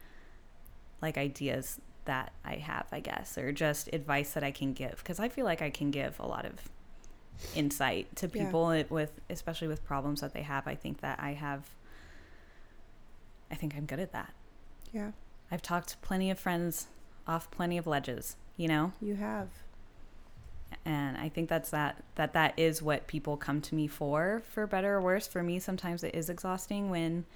like ideas that I have, I guess, or just advice that I can give because I feel like I can give a lot of insight to people it- with especially with problems that they have. I think that I have I think I'm good at that. yeah I've talked to plenty of friends off plenty of ledges, you know? you have and i think that's that that that is what people come to me for for better or worse. For me sometimes it is exhausting when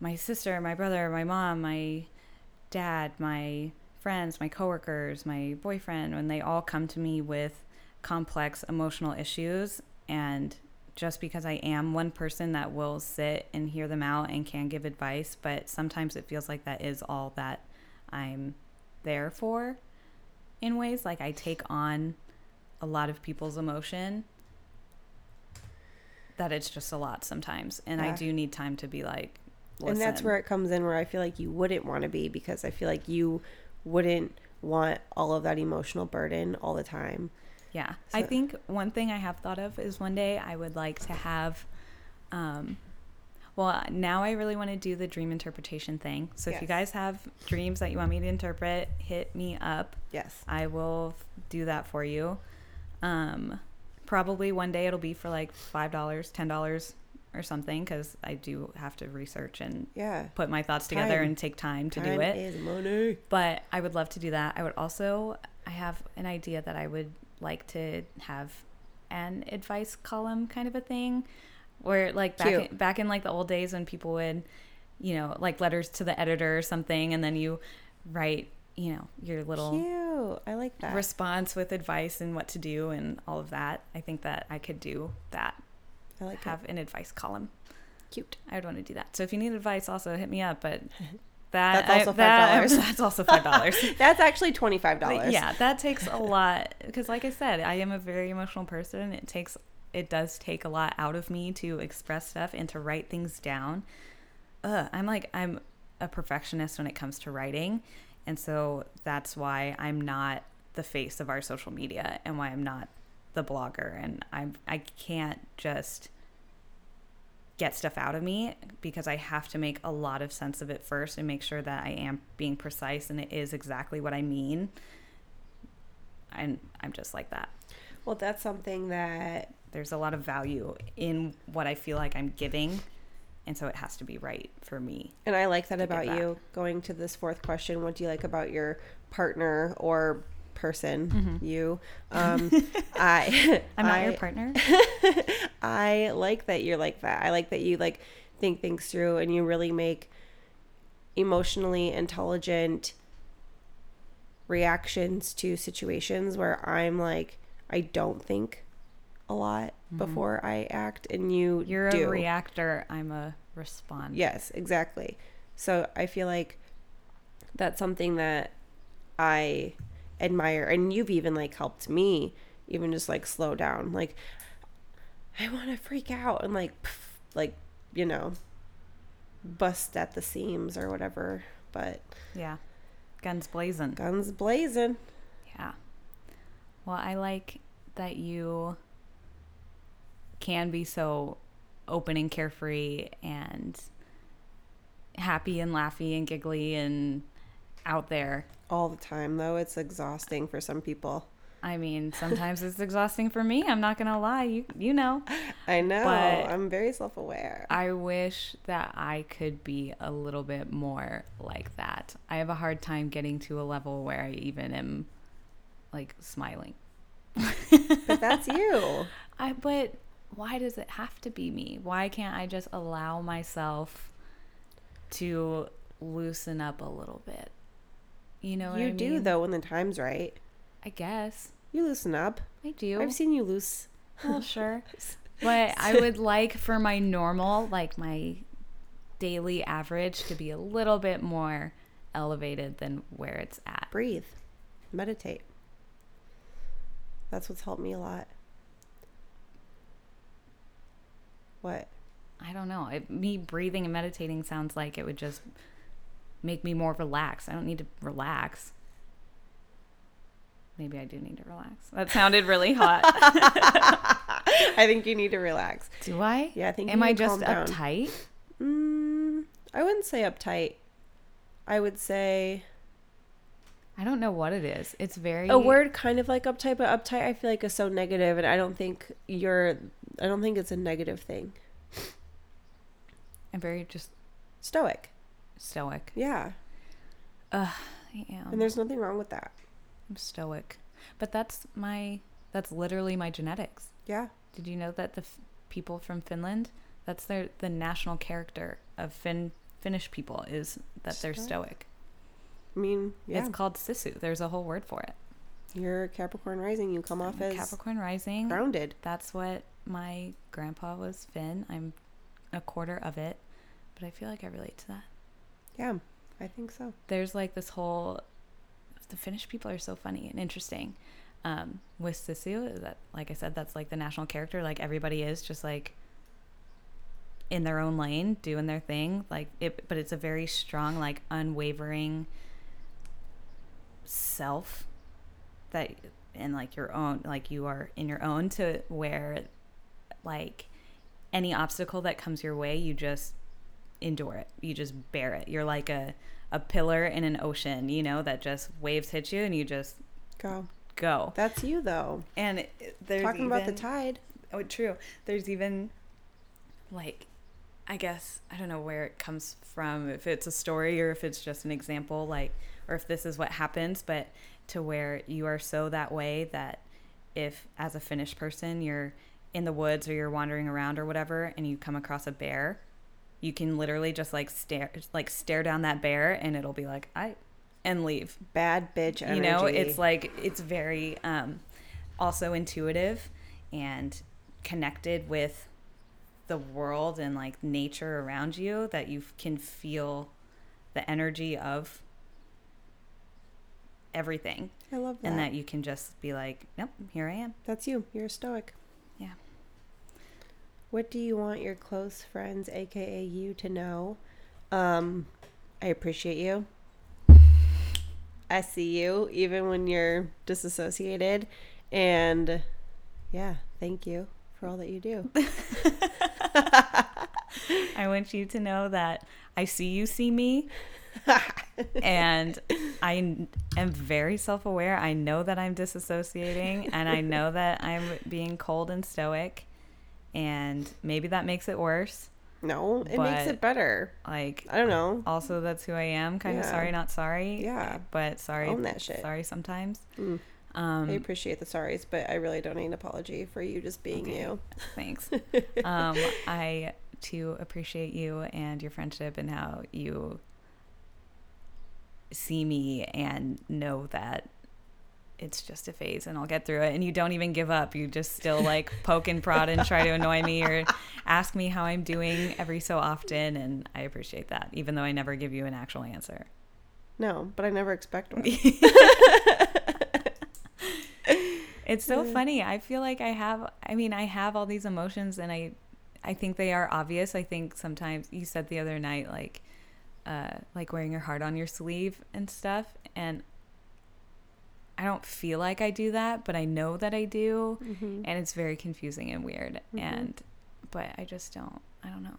my sister my brother my mom my dad my friends, my coworkers, my boyfriend, when they all come to me with complex emotional issues. And just because I am one person that will sit and hear them out and can give advice, but sometimes it feels like that is all that I'm there for in ways. Like I take on a lot of people's emotion that it's just a lot sometimes and I do need time to be like And that's where it comes in where I feel like you wouldn't want to be because I feel like you wouldn't want all of that emotional burden all the time. Yeah. I think one thing I have thought of is one day I would like to have um well, now I really want to do the dream interpretation thing. So if you guys have dreams that you want me to interpret, hit me up. Yes. I will do that for you. Um probably one day it'll be for like $5, $10 or something cuz I do have to research and Yeah. put my thoughts together and take time to Time do it is money. but I would love to do that. I would also I have an idea that I would like to have an advice column kind of a thing where like back Cute. in, back in like the old days when people would you know like letters to the editor or something and then you write you know your little Cute. I like that. response with advice and what to do and all of that. I think that I could do that. I like have an advice column. Cute. I would want to do that. So if you need advice also hit me up but [laughs] that That's also I- that- $5. [laughs] that's also five dollars. [laughs] That's actually twenty five dollars. Yeah, that takes a lot because, like I said, I am a very emotional person. It takes it does take a lot out of me to express stuff and to write things down. Ugh, I'm like I'm a perfectionist when it comes to writing, and so that's why I'm not the face of our social media and why I'm not the blogger and I'm I can't just get stuff out of me because I have to make a lot of sense of it first and make sure that I am being precise and it is exactly what I mean. And I'm just like that. Well, that's something that There's a lot of value in what I feel like I'm giving. And so it has to be right for me. And I like that about that. you. Going to this fourth question, what do you like about your partner or person? You. [laughs] Um, I. Mm-hmm. I'm not your partner. [laughs] I like that you're like that. I like that you like think things through and you really make emotionally intelligent reactions to situations where I'm like I don't think a lot before I act and you Mm-hmm. You're do. a reactor. I'm a respond. Yes, exactly. So I feel like that's something that I admire and you've even like helped me even just like slow down. Like I want to freak out and like pff, like, you know, bust at the seams or whatever, but Yeah. Guns blazing. guns blazing. Yeah. Well, I like that you can be so open and carefree and happy and laughy and giggly and out there. All the time though, it's exhausting for some people. I mean, sometimes it's exhausting for me. I'm not going to lie. You you know. [laughs] I know. But- I'm very self-aware. I wish that I could be a little bit more like that. I have a hard time getting to a level where I even am like smiling. [laughs] but that's you. I but why does it have to be me? Why can't I just allow myself to loosen up a little bit? You know what you do mean? though when the time's right. I guess You loosen up. I do. I've seen you loose. well, sure. [laughs] But I [laughs] would like for my normal, like my daily average, to be a little bit more elevated than where it's at. breathe, meditate. That's what's helped me a lot. What? I don't know. It, me breathing and meditating sounds like it would just make me more relaxed. I don't need to relax. Maybe I do need to relax. That sounded really hot. [laughs] I think you need to relax. do I? Yeah, I think. Am you I need just uptight? Mm, I wouldn't say uptight. I would say I don't know what it is. It's very a word kind of like uptight, but uptight I feel like is so negative, and I don't think you're. I don't think it's a negative thing. I'm very just Stoic. stoic. Yeah, Ugh, I am. and there's nothing wrong with that. I'm stoic. But that's my that's literally my genetics. Yeah. Did you know that the f- people from Finland, that's their the national character of Fin Finnish people is that they're Stoic? stoic. I mean, yeah. It's called Sisu. There's a whole word for it. You're Capricorn rising. You come off as Capricorn rising. grounded. That's what my grandpa was Finn. I'm a quarter of it, but I feel like I relate to that. Yeah, I think so. There's like this whole the Finnish people are so funny and interesting. Um, with Sisu, that like I said, that's like the national character. Like everybody is just like in their own lane, doing their thing. Like it, but it's a very strong, like unwavering self that and like your own like you are in your own to where like any obstacle that comes your way you just endure it you just bear it you're like a a pillar in an ocean you know that just waves hit you and you just Go. go That's you though. and there's Talking about the tide. Oh, true. There's even like I guess I don't know where it comes from if it's a story or if it's just an example like or if this is what happens but to where you are so that way that if as a Finnish person you're in the woods or you're wandering around or whatever and you come across a bear you can literally just like stare like stare down that bear and it'll be like I and leave Bad bitch energy. you know it's like it's very um also intuitive and connected with the world and like nature around you that you can feel the energy of everything I love that. and that you can just be like nope here i am That's you. You're a stoic. What do you want your close friends, aka you, to know? Um, I appreciate you. I see you even when you're disassociated. And yeah, thank you for all that you do. [laughs] [laughs] i want you to know that i see you see me [laughs] and I am very self aware. I know that I'm disassociating and I know that I'm being cold and stoic. And maybe that makes it worse. No, it makes it better. Like, I don't know. also, that's who I am. Kind of sorry, not sorry. Yeah. But sorry. Own that shit. Sorry sometimes. Mm. Um, I appreciate the sorries, but I really don't need an apology for you just being Okay. you. Thanks. [laughs] um, I too appreciate you and your friendship and how you see me and know that it's just a phase and I'll get through it. And you don't even give up. You just still like poke and prod and try to annoy me or ask me how I'm doing every so often. And I appreciate that, even though I never give you an actual answer. No, but I never expect one. [laughs] It's so funny. I feel like I have I mean, I have all these emotions and I I think they are obvious. I think sometimes you said the other night like uh like wearing your heart on your sleeve and stuff and I don't feel like I do that, but I know that I do Mhm. and it's very confusing and weird Mhm. and but I just don't I don't know.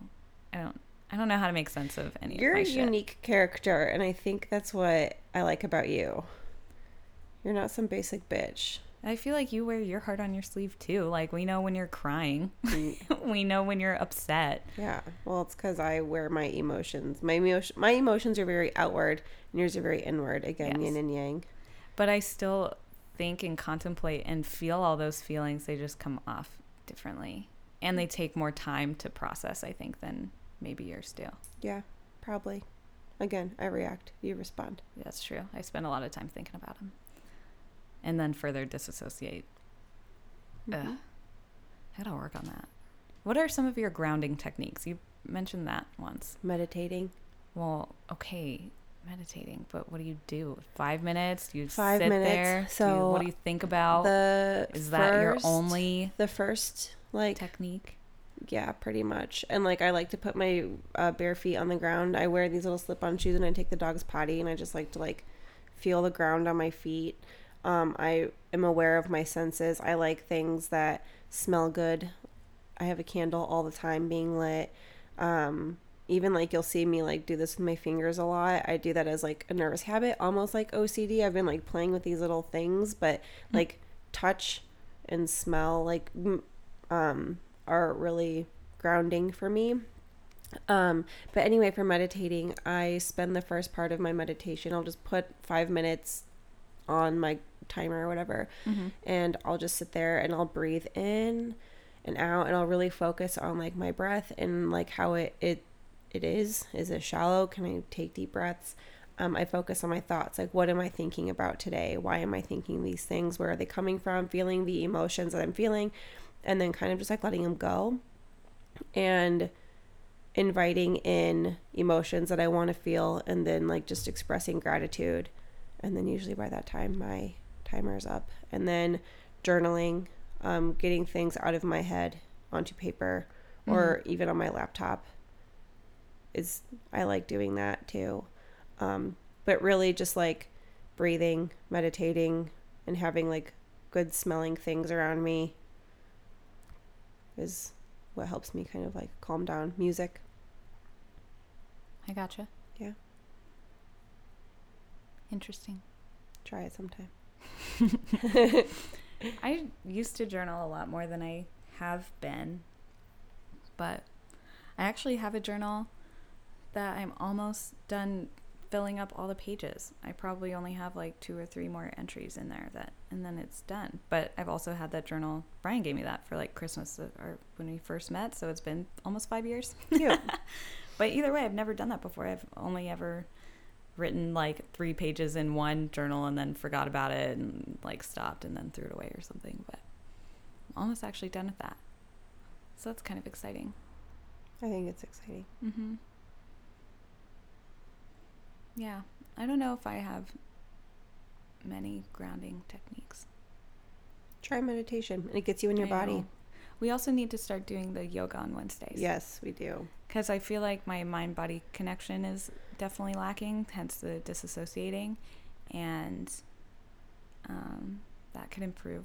I don't I don't know how to make sense of any You're of a shit. unique character, and I think that's what I like about you. You're not some basic bitch. I feel like you wear your heart on your sleeve too. Like we know when you're crying. Mm, [laughs] we know when you're upset. yeah, well, it's because I wear my emotions. My emotion, my emotions are very outward, and yours are very inward. Again, Yes. yin and yang. But I still think and contemplate and feel all those feelings. They just come off differently, and they take more time to process. I think than maybe yours do. Yeah, probably. Again, I react. You respond. That's true. I spend a lot of time thinking about them, and then further disassociate. Ugh. Mhm. I gotta work on that. What are some of your grounding techniques? You mentioned that once. Meditating. Well, okay, meditating, but what do you do? Five minutes? You Five sit minutes. there. Do you- So what do you think about? the Is that your only the first like technique? Yeah, pretty much. And like I like to put my uh, bare feet on the ground. I wear these little slip-on shoes and I take the dog's potty and I just like to like feel the ground on my feet. Um, I am aware of my senses. I like things that smell good. I have a candle all the time being lit. Um, even like you'll see me like do this with my fingers a lot. I do that as like a nervous habit, almost like OCD. I've been like playing with these little things, but like touch and smell like um are really grounding for me. Um, but anyway, for meditating, I spend the first part of my meditation. I'll just put five minutes on my timer or whatever, and I'll just sit there and I'll breathe in and out, and I'll really focus on like my breath and like how it it it is. Is it shallow? Can I take deep breaths? um, I focus on my thoughts. Like, what am I thinking about today? Why am I thinking these things? Where are they coming from? Feeling the emotions that I'm feeling, and then kind of just like letting them go and inviting in emotions that I want to feel, and then like just expressing gratitude. And then, usually by that time, my timer is up. And then journaling, um, getting things out of my head onto paper or even on my laptop is I like doing that too. Um, but really just like breathing, meditating, and having like good smelling things around me is what helps me kind of like calm down. Music. I gotcha. Yeah. Interesting. Try it sometime. [laughs] [laughs] I used to journal a lot more than I have been, but I actually have a journal that I'm almost done filling up all the pages. I probably only have like two or three more entries in there that, and then it's done. But I've also had that journal. Brian gave me that for like Christmas uh, or when we first met, so it's been almost five years. Cute. [laughs] But either way, I've never done that before. I've only ever written like three pages in one journal and then forgot about it and like stopped and then threw it away or something. But I'm almost actually done with that. So that's kind of exciting. I think it's exciting. Mm-hmm. Yeah. I don't know if I have many grounding techniques. Try meditation, and it gets you in your I body. know. We also need to start doing the yoga on Wednesdays. Yes, we do. because I feel like my mind body connection is definitely lacking, hence the disassociating, and um, that could improve.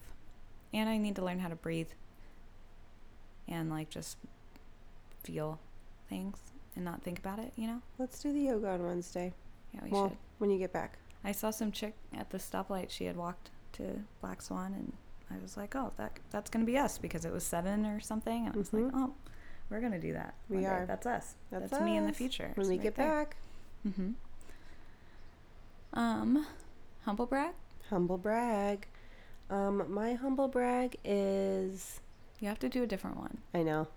And I need to learn how to breathe and like just feel things and not think about it, you know? Let's do the yoga on Wednesday. Yeah, we well, should. when you get back. I saw some chick at the stoplight. She had walked to Black Swan, and I was like, "Oh, that that's gonna be us," because it was seven or something. And I was like, Mhm. "Oh, we're gonna do that. We one day. are. That's us. That's, That's, me in the future. When we get there. back. Mm-hmm. Um, humble brag. Humble brag. Um, my humble brag is You have to do a different one. I know.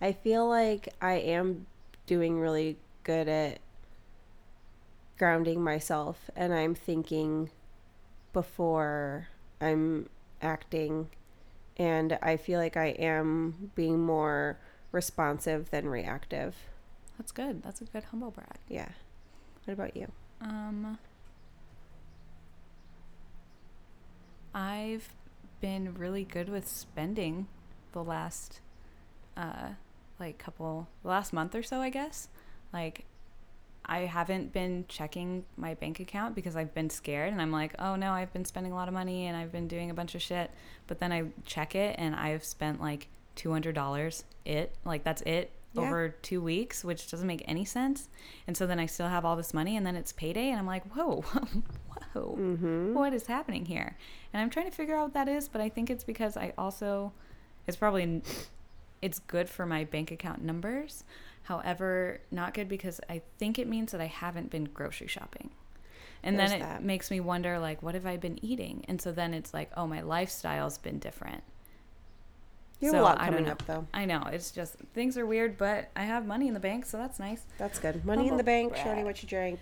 I feel like I am doing really good at grounding myself and I'm thinking before I'm acting and I feel like I am being more responsive than reactive. That's good. That's a good humble brag. Yeah. What about you? Um, I've been really good with spending the last, uh, like couple, the last month or so, I guess. Like, I haven't been checking my bank account because I've been scared and I'm like, oh no, I've been spending a lot of money and I've been doing a bunch of shit. But then I check it and I've spent like $200 it, like that's it Yeah. over two weeks, which doesn't make any sense. And so then I still have all this money and then it's payday and I'm like, whoa, [laughs] whoa, Mhm. what is happening here? And I'm trying to figure out what that is, but I think it's because I also, it's probably, it's good for my bank account numbers. However, not good because I think it means that I haven't been grocery shopping. And then it that. makes me wonder, like, what have I been eating? And so then it's like, oh, my lifestyle's been different. You have a So, lot I don't coming up though. I know it's just things are weird, but I have money in the bank, so that's nice. That's good. Money in the bank, brag. showing what you drank.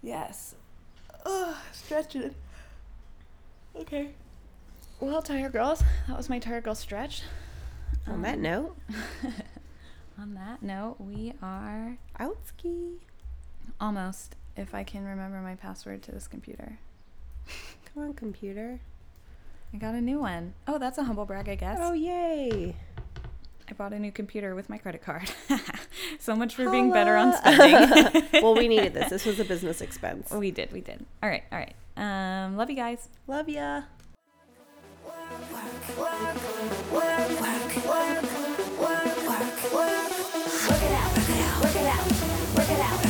Yes. Ugh, stretching. Okay. Well, Tired Girls, that was my Tired Girl stretch. On that Um, note, [laughs] on that note, we are outski. Almost, if I can remember my password to this computer. [laughs] Come on, computer. I got a new one. Oh, that's a humble brag, I guess. Oh, yay. I bought a new computer with my credit card. [laughs] so much for Holla. being better on [laughs] spending. well, we needed this. This was a business expense. We did. We did. All right. All right. Um, love you guys. Love ya. Work, work, work, work, work, work, work it out, work it out, work it out, work it out.